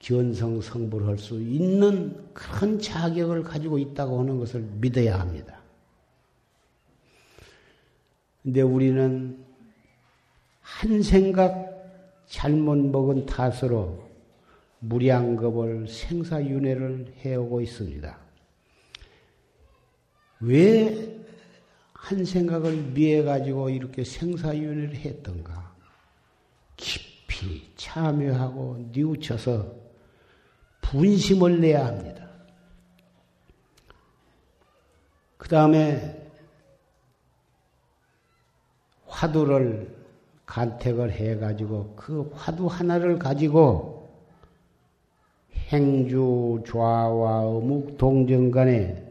S1: 견성 성불 할 수 있는 큰 자격을 가지고 있다고 하는 것을 믿어야 합니다. 근데 우리는 한 생각 잘못 먹은 탓으로 무량겁을 생사윤회를 해오고 있습니다. 왜 한 생각을 미해 가지고 이렇게 생사윤회를 했던가? 깊이 참여하고 뉘우쳐서 분심을 내야 합니다. 그 다음에 화두를 간택을 해가지고 그 화두 하나를 가지고 행주 좌와 어묵 동정 간에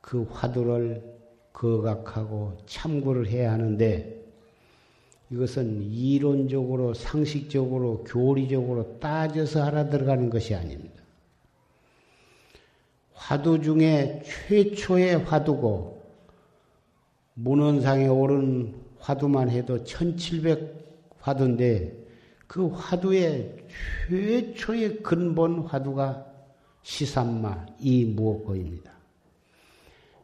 S1: 그 화두를 거각하고 참고를 해야 하는데 이것은 이론적으로 상식적으로 교리적으로 따져서 알아 들어가는 것이 아닙니다. 화두 중에 최초의 화두고 문헌상에 오른 화두만 해도 1700 화두인데 그 화두의 최초의 근본 화두가 시삼마 이 무엇고입니다.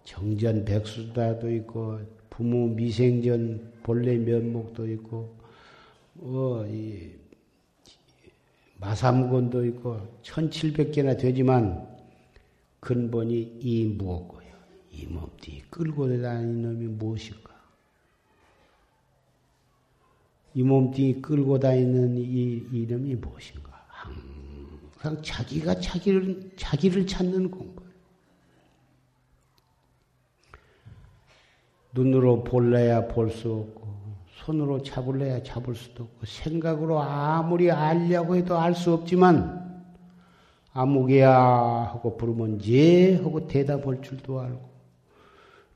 S1: 정전 백수다도 있고 부모 미생전 본래 면목도 있고 어, 이 마삼곤도 있고 1700개나 되지만 근본이 이 무엇고요. 이 몸뚱이 끌고 다니는 놈이 무엇일까? 이 몸뚱이 끌고 다니는 이 이름이 무엇인가? 항상 자기가 자기를, 자기를 찾는 공부예요. 눈으로 볼래야 볼 수 없고, 손으로 잡을래야 잡을 수도 없고, 생각으로 아무리 알려고 해도 알 수 없지만, 아무개야 하고 부르면 예 하고 대답할 줄도 알고,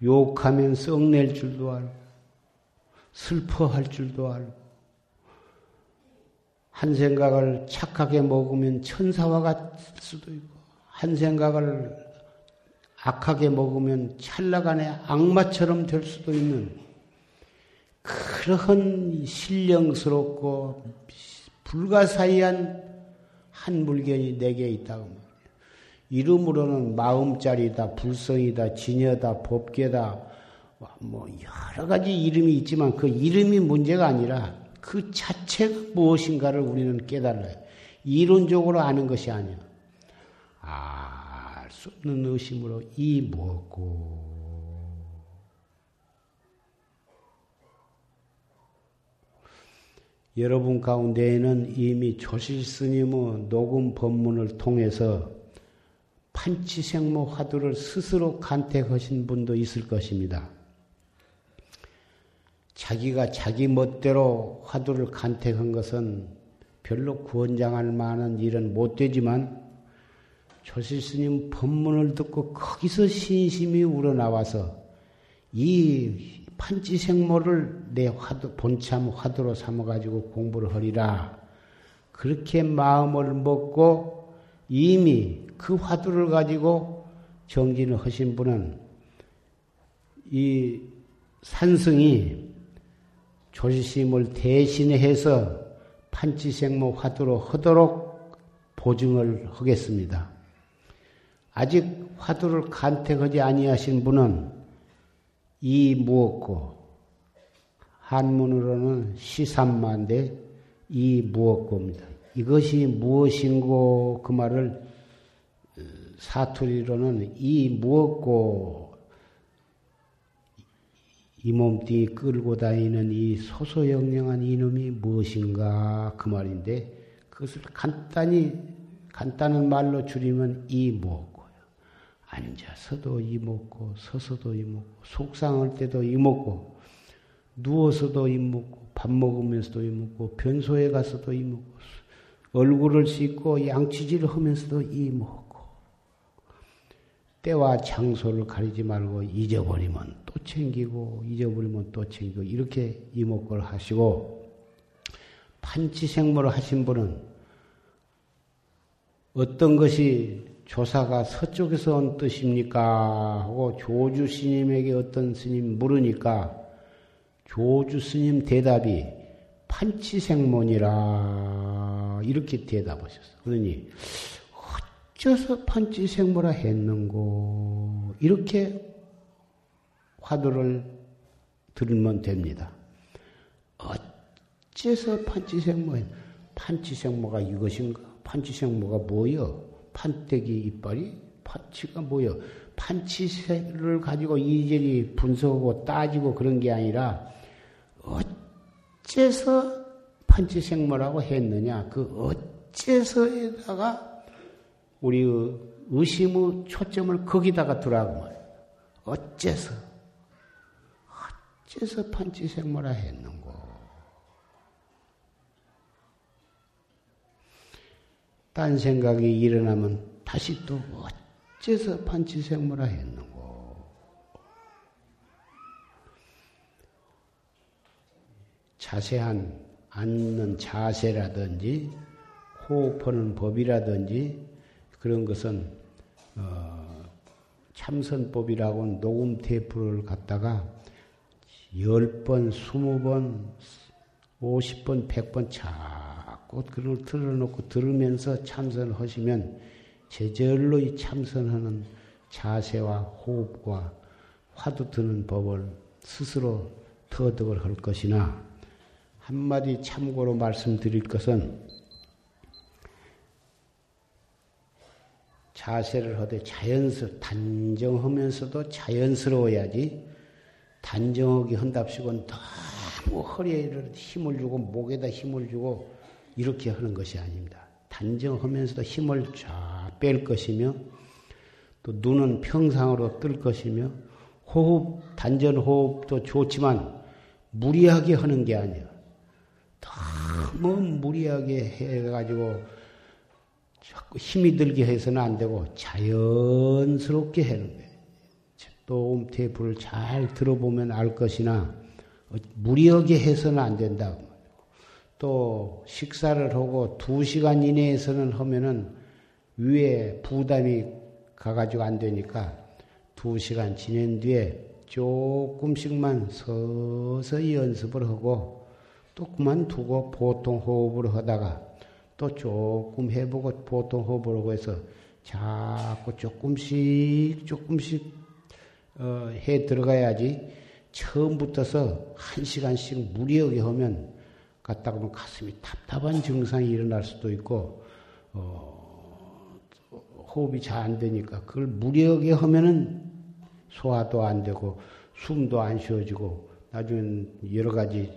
S1: 욕하면 썩낼 줄도 알고, 슬퍼할 줄도 알고, 한 생각을 착하게 먹으면 천사와 같을 수도 있고, 한 생각을 악하게 먹으면 찰나간에 악마처럼 될 수도 있는 그러한 신령스럽고 불가사의한 한 물건이 내게 있다고 말이에요. 이름으로는 마음자리다, 불성이다, 진여다, 법계다, 뭐 여러 가지 이름이 있지만 그 이름이 문제가 아니라 그 자체가 무엇인가를 우리는 깨달아요. 이론적으로 아는 것이 아니야. 알 수 없는 의심으로 이 무엇고 여러분 가운데에는 이미 조실 스님의 녹음 법문을 통해서 판치생모 화두를 스스로 간택하신 분도 있을 것입니다. 자기가 자기 멋대로 화두를 간택한 것은 별로 구원장할 만한 일은 못 되지만 조실스님 법문을 듣고 거기서 신심이 우러나와서 이 판치생모를 내 화두, 본참 화두로 삼아가지고 공부를 하리라. 그렇게 마음을 먹고 이미 그 화두를 가지고 정진을 하신 분은 이 산승이 조시심을 대신해서 판치생모 화두로 하도록 보증을 하겠습니다. 아직 화두를 간택하지 아니하신 분은 이 무엇고 한문으로는 시삼만데 이 무엇고입니다. 이것이 무엇인고 그 말을 사투리로는 이 무엇고 이 몸뚱이 끌고 다니는 이 소소영령한 이놈이 무엇인가 그 말인데 그것을 간단히 간단한 말로 줄이면 이 무엇고요. 앉아서도 이먹고 서서도 이먹고 속상할 때도 이먹고 누워서도 이먹고 밥 먹으면서도 이먹고 변소에 가서도 이먹고 얼굴을 씻고 양치질을 하면서도 이먹고. 때와 장소를 가리지 말고 잊어버리면 또 챙기고 잊어버리면 또 챙기고 이렇게 이목걸 하시고 판치생모를 하신 분은 어떤 것이 조사가 서쪽에서 온 뜻입니까? 하고 조주 스님에게 어떤 스님 물으니까 조주 스님 대답이 판치생문이라 이렇게 대답하셨어. 그러니 어째서 판치생모라 했는고 이렇게 화두를 들으면 됩니다. 어째서 판치생모 판치생모가 이것인가? 판치생모가 뭐여? 판때기 이빨이 판치가 뭐여? 판치를 가지고 이리저리 분석하고 따지고 그런 게 아니라 어째서 판치생모라고 했느냐? 그 어째서에다가 우리 의심의 초점을 거기다가 두라고 말이에요. 어째서? 어째서 판치생모라 했는고? 딴 생각이 일어나면 다시 또 어째서 판치생모라 했는고? 자세한 앉는 자세라든지 호흡하는 법이라든지 그런 것은 어, 참선법이라고 녹음 테이프를 갖다가 10번, 20번, 50번, 100번 자 꾸 그걸 틀어놓고 들으면서 참선을 하시면 제절로 이 참선하는 자세와 호흡과 화두 드는 법을 스스로 터득을 할 것이나 한마디 참고로 말씀드릴 것은 자세를 하되 자연스 단정하면서도 자연스러워야지 단정하게 한답시고 너무 허리에 힘을 주고 목에다 힘을 주고 이렇게 하는 것이 아닙니다. 단정하면서도 힘을 쫙 뺄 것이며 또 눈은 평상으로 뜰 것이며 호흡 단전 호흡도 좋지만 무리하게 하는 게 아니야. 너무 무리하게 해가지고 자꾸 힘이 들게 해서는 안 되고 자연스럽게 하는 거예요. 또 테이프를 잘 들어보면 알 것이나 무리하게 해서는 안 된다. 또 식사를 하고 두 시간 이내에서는 하면은 위에 부담이 가가지고 안 되니까 두 시간 지낸 뒤에 조금씩만 서서히 연습을 하고 또 그만두고 보통 호흡을 하다가 또 조금 해보고 보통 호흡을 해서 자꾸 조금씩 조금씩 어, 해 들어가야지. 처음부터서 한 시간씩 무리하게 하면 갔다 보면 가슴이 답답한 증상이 일어날 수도 있고 어, 호흡이 잘 안 되니까 그걸 무리하게 하면은 소화도 안 되고 숨도 안 쉬어지고 나중엔 여러 가지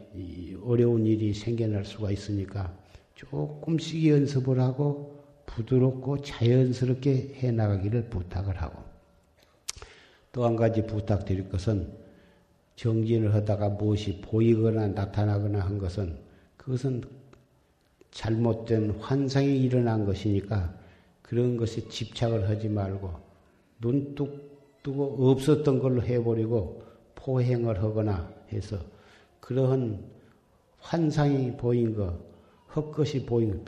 S1: 어려운 일이 생겨날 수가 있으니까 조금씩 연습을 하고 부드럽고 자연스럽게 해 나가기를 부탁을 하고. 또 한 가지 부탁드릴 것은 정진을 하다가 무엇이 보이거나 나타나거나 한 것은 그것은 잘못된 환상이 일어난 것이니까 그런 것에 집착을 하지 말고 눈뚝 뜨고 없었던 걸로 해버리고 포행을 하거나 해서 그러한 환상이 보인 것, 헛것이 보인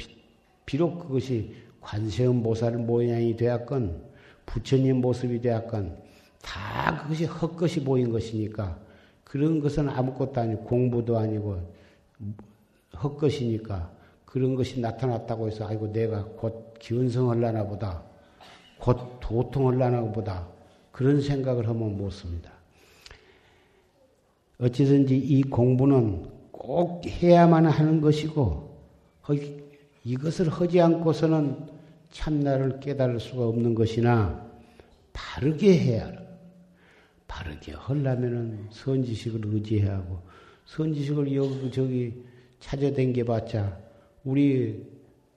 S1: 비록 그것이 관세음 보살 모양이 되었건 부처님 모습이 되었건 다 그것이 헛것이 보인 것이니까 그런 것은 아무것도 아니고 공부도 아니고 헛것이니까 그런 것이 나타났다고 해서 아이고 내가 곧 기운성하려나 보다 곧 도통하려나 보다 그런 생각을 하면 못 씁니다. 어찌든지 이 공부는 꼭 해야만 하는 것이고 이것을 하지 않고서는 참나를 깨달을 수가 없는 것이나 바르게 해야 바르게 하려면은 선지식을 의지해야 하고 선지식을 여기 저기 찾아댕겨 봤자 우리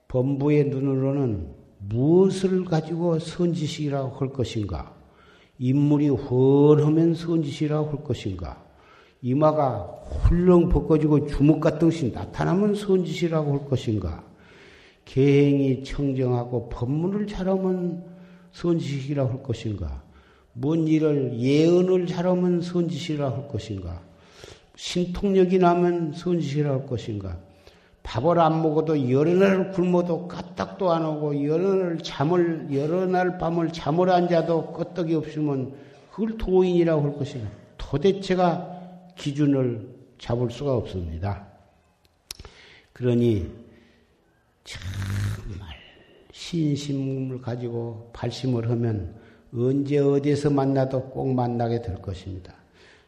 S1: 범부의 눈으로는 무엇을 가지고 선지식이라고 할 것인가? 인물이 훤하면 선짓이라고 할 것인가? 이마가 훌렁 벗겨지고 주먹 같은 것이 나타나면 선짓이라고 할 것인가? 계행이 청정하고 법문을 잘하면 선짓이라고 할 것인가? 뭔 일을 예언을 잘하면 선짓이라고 할 것인가? 신통력이 나면 할 것인가? 밥을 안 먹어도 여러 날 굶어도 까딱도 안 오고 여러 날 잠을 여러 날 밤을 잠을 안 자도 끄떡이 없으면 그걸 도인이라고 할 것인가? 도대체가 기준을 잡을 수가 없습니다. 그러니 정말 신심을 가지고 발심을 하면 언제 어디에서 만나도 꼭 만나게 될 것입니다.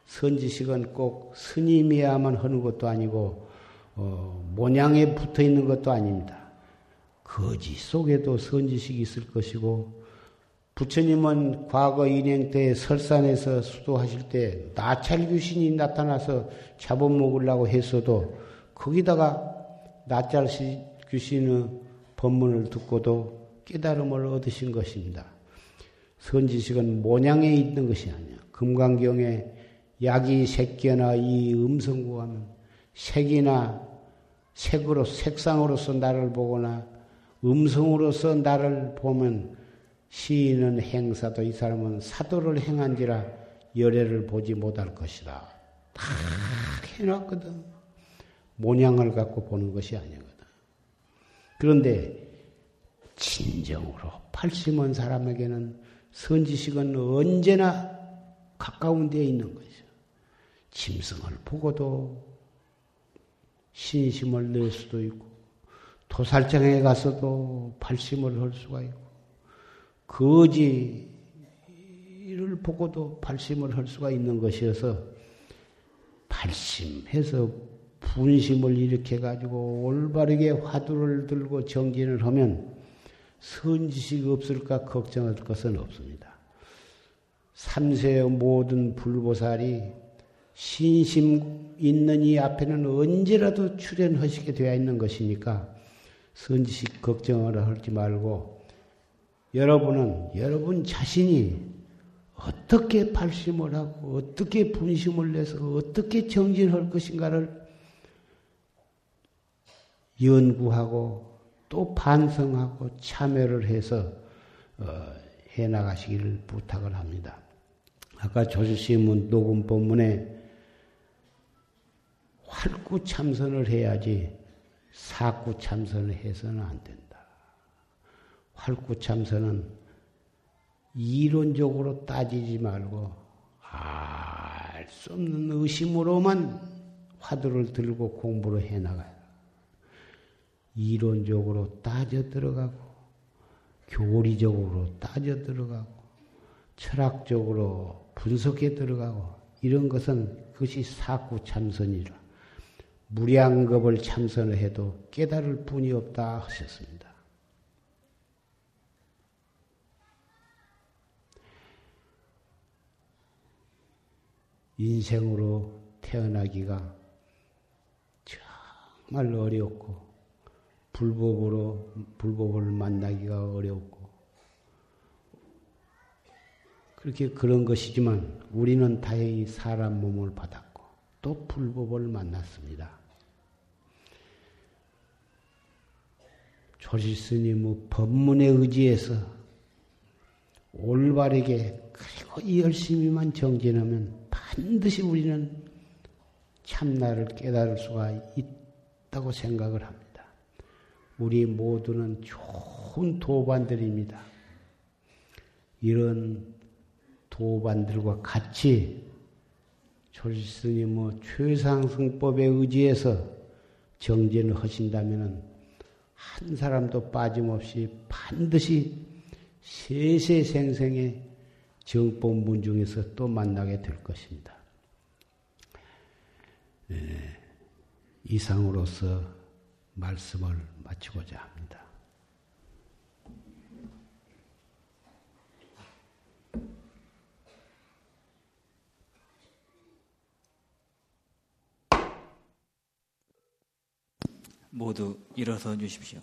S1: 선지식은 꼭 스님이야만 하는 것도 아니고 어, 모양에 붙어 있는 것도 아닙니다. 거지 속에도 선지식이 있을 것이고 부처님은 과거 인행 때 설산에서 수도하실 때 나찰 귀신이 나타나서 잡아먹으려고 했어도 거기다가 나찰 귀신의 법문을 듣고도 깨달음을 얻으신 것입니다. 선지식은 모양에 있는 것이 아니야. 금강경에 약이 새끼나 이 음성구 하면 색이나 색으로 색상으로서 나를 보거나 음성으로서 나를 보면 시인은 행사도 이 사람은 사도를 행한지라 열애를 보지 못할 것이다. 다 해놨거든. 모양을 갖고 보는 것이 아니거든. 그런데 진정으로 팔심한 사람에게는 선지식은 언제나 가까운 데에 있는 것이죠. 짐승을 보고도 신심을 낼 수도 있고, 도살장에 가서도 팔심을 할 수가 있고, 거지를 보고도 발심을 할 수가 있는 것이어서 발심해서 분심을 일으켜 가지고 올바르게 화두를 들고 정진을 하면 선지식 없을까 걱정할 것은 없습니다. 삼세의 모든 불보살이 신심 있는 이 앞에는 언제라도 출연하시게 되어 있는 것이니까 선지식 걱정을 하지 말고 여러분은 여러분 자신이 어떻게 발심을 하고 어떻게 분심을 내서 어떻게 정진할 것인가를 연구하고 또 반성하고 참여를 해서 어, 해 나가시기를 부탁을 합니다. 아까 조실시문 녹음 본문에 활구 참선을 해야지 사구 참선을 해서는 안 된다. 활구 참선은 이론적으로 따지지 말고 알 수 없는 의심으로만 화두를 들고 공부를 해 나가요. 이론적으로 따져 들어가고 교리적으로 따져 들어가고 철학적으로 분석해 들어가고 이런 것은 그것이 사구 참선이라 무량겁을 참선을 해도 깨달을 뿐이 없다 하셨습니다. 인생으로 태어나기가 정말 어렵고 불법으로 불법을 만나기가 어렵고 그렇게 그런 것이지만 우리는 다행히 사람 몸을 받았고 또 불법을 만났습니다. 조실스님의 법문에 의지해서 올바르게 그리고 열심히만 정진하면 반드시 우리는 참나를 깨달을 수가 있다고 생각을 합니다. 우리 모두는 좋은 도반들입니다. 이런 도반들과 같이 조실스님 뭐 최상승법에 의지해서 정진을 하신다면 한 사람도 빠짐없이 반드시 세세생생의 정법문 중에서 또 만나게 될 것입니다. 네, 이상으로서 말씀을 마치고자 합니다.
S2: 모두 일어서 주십시오.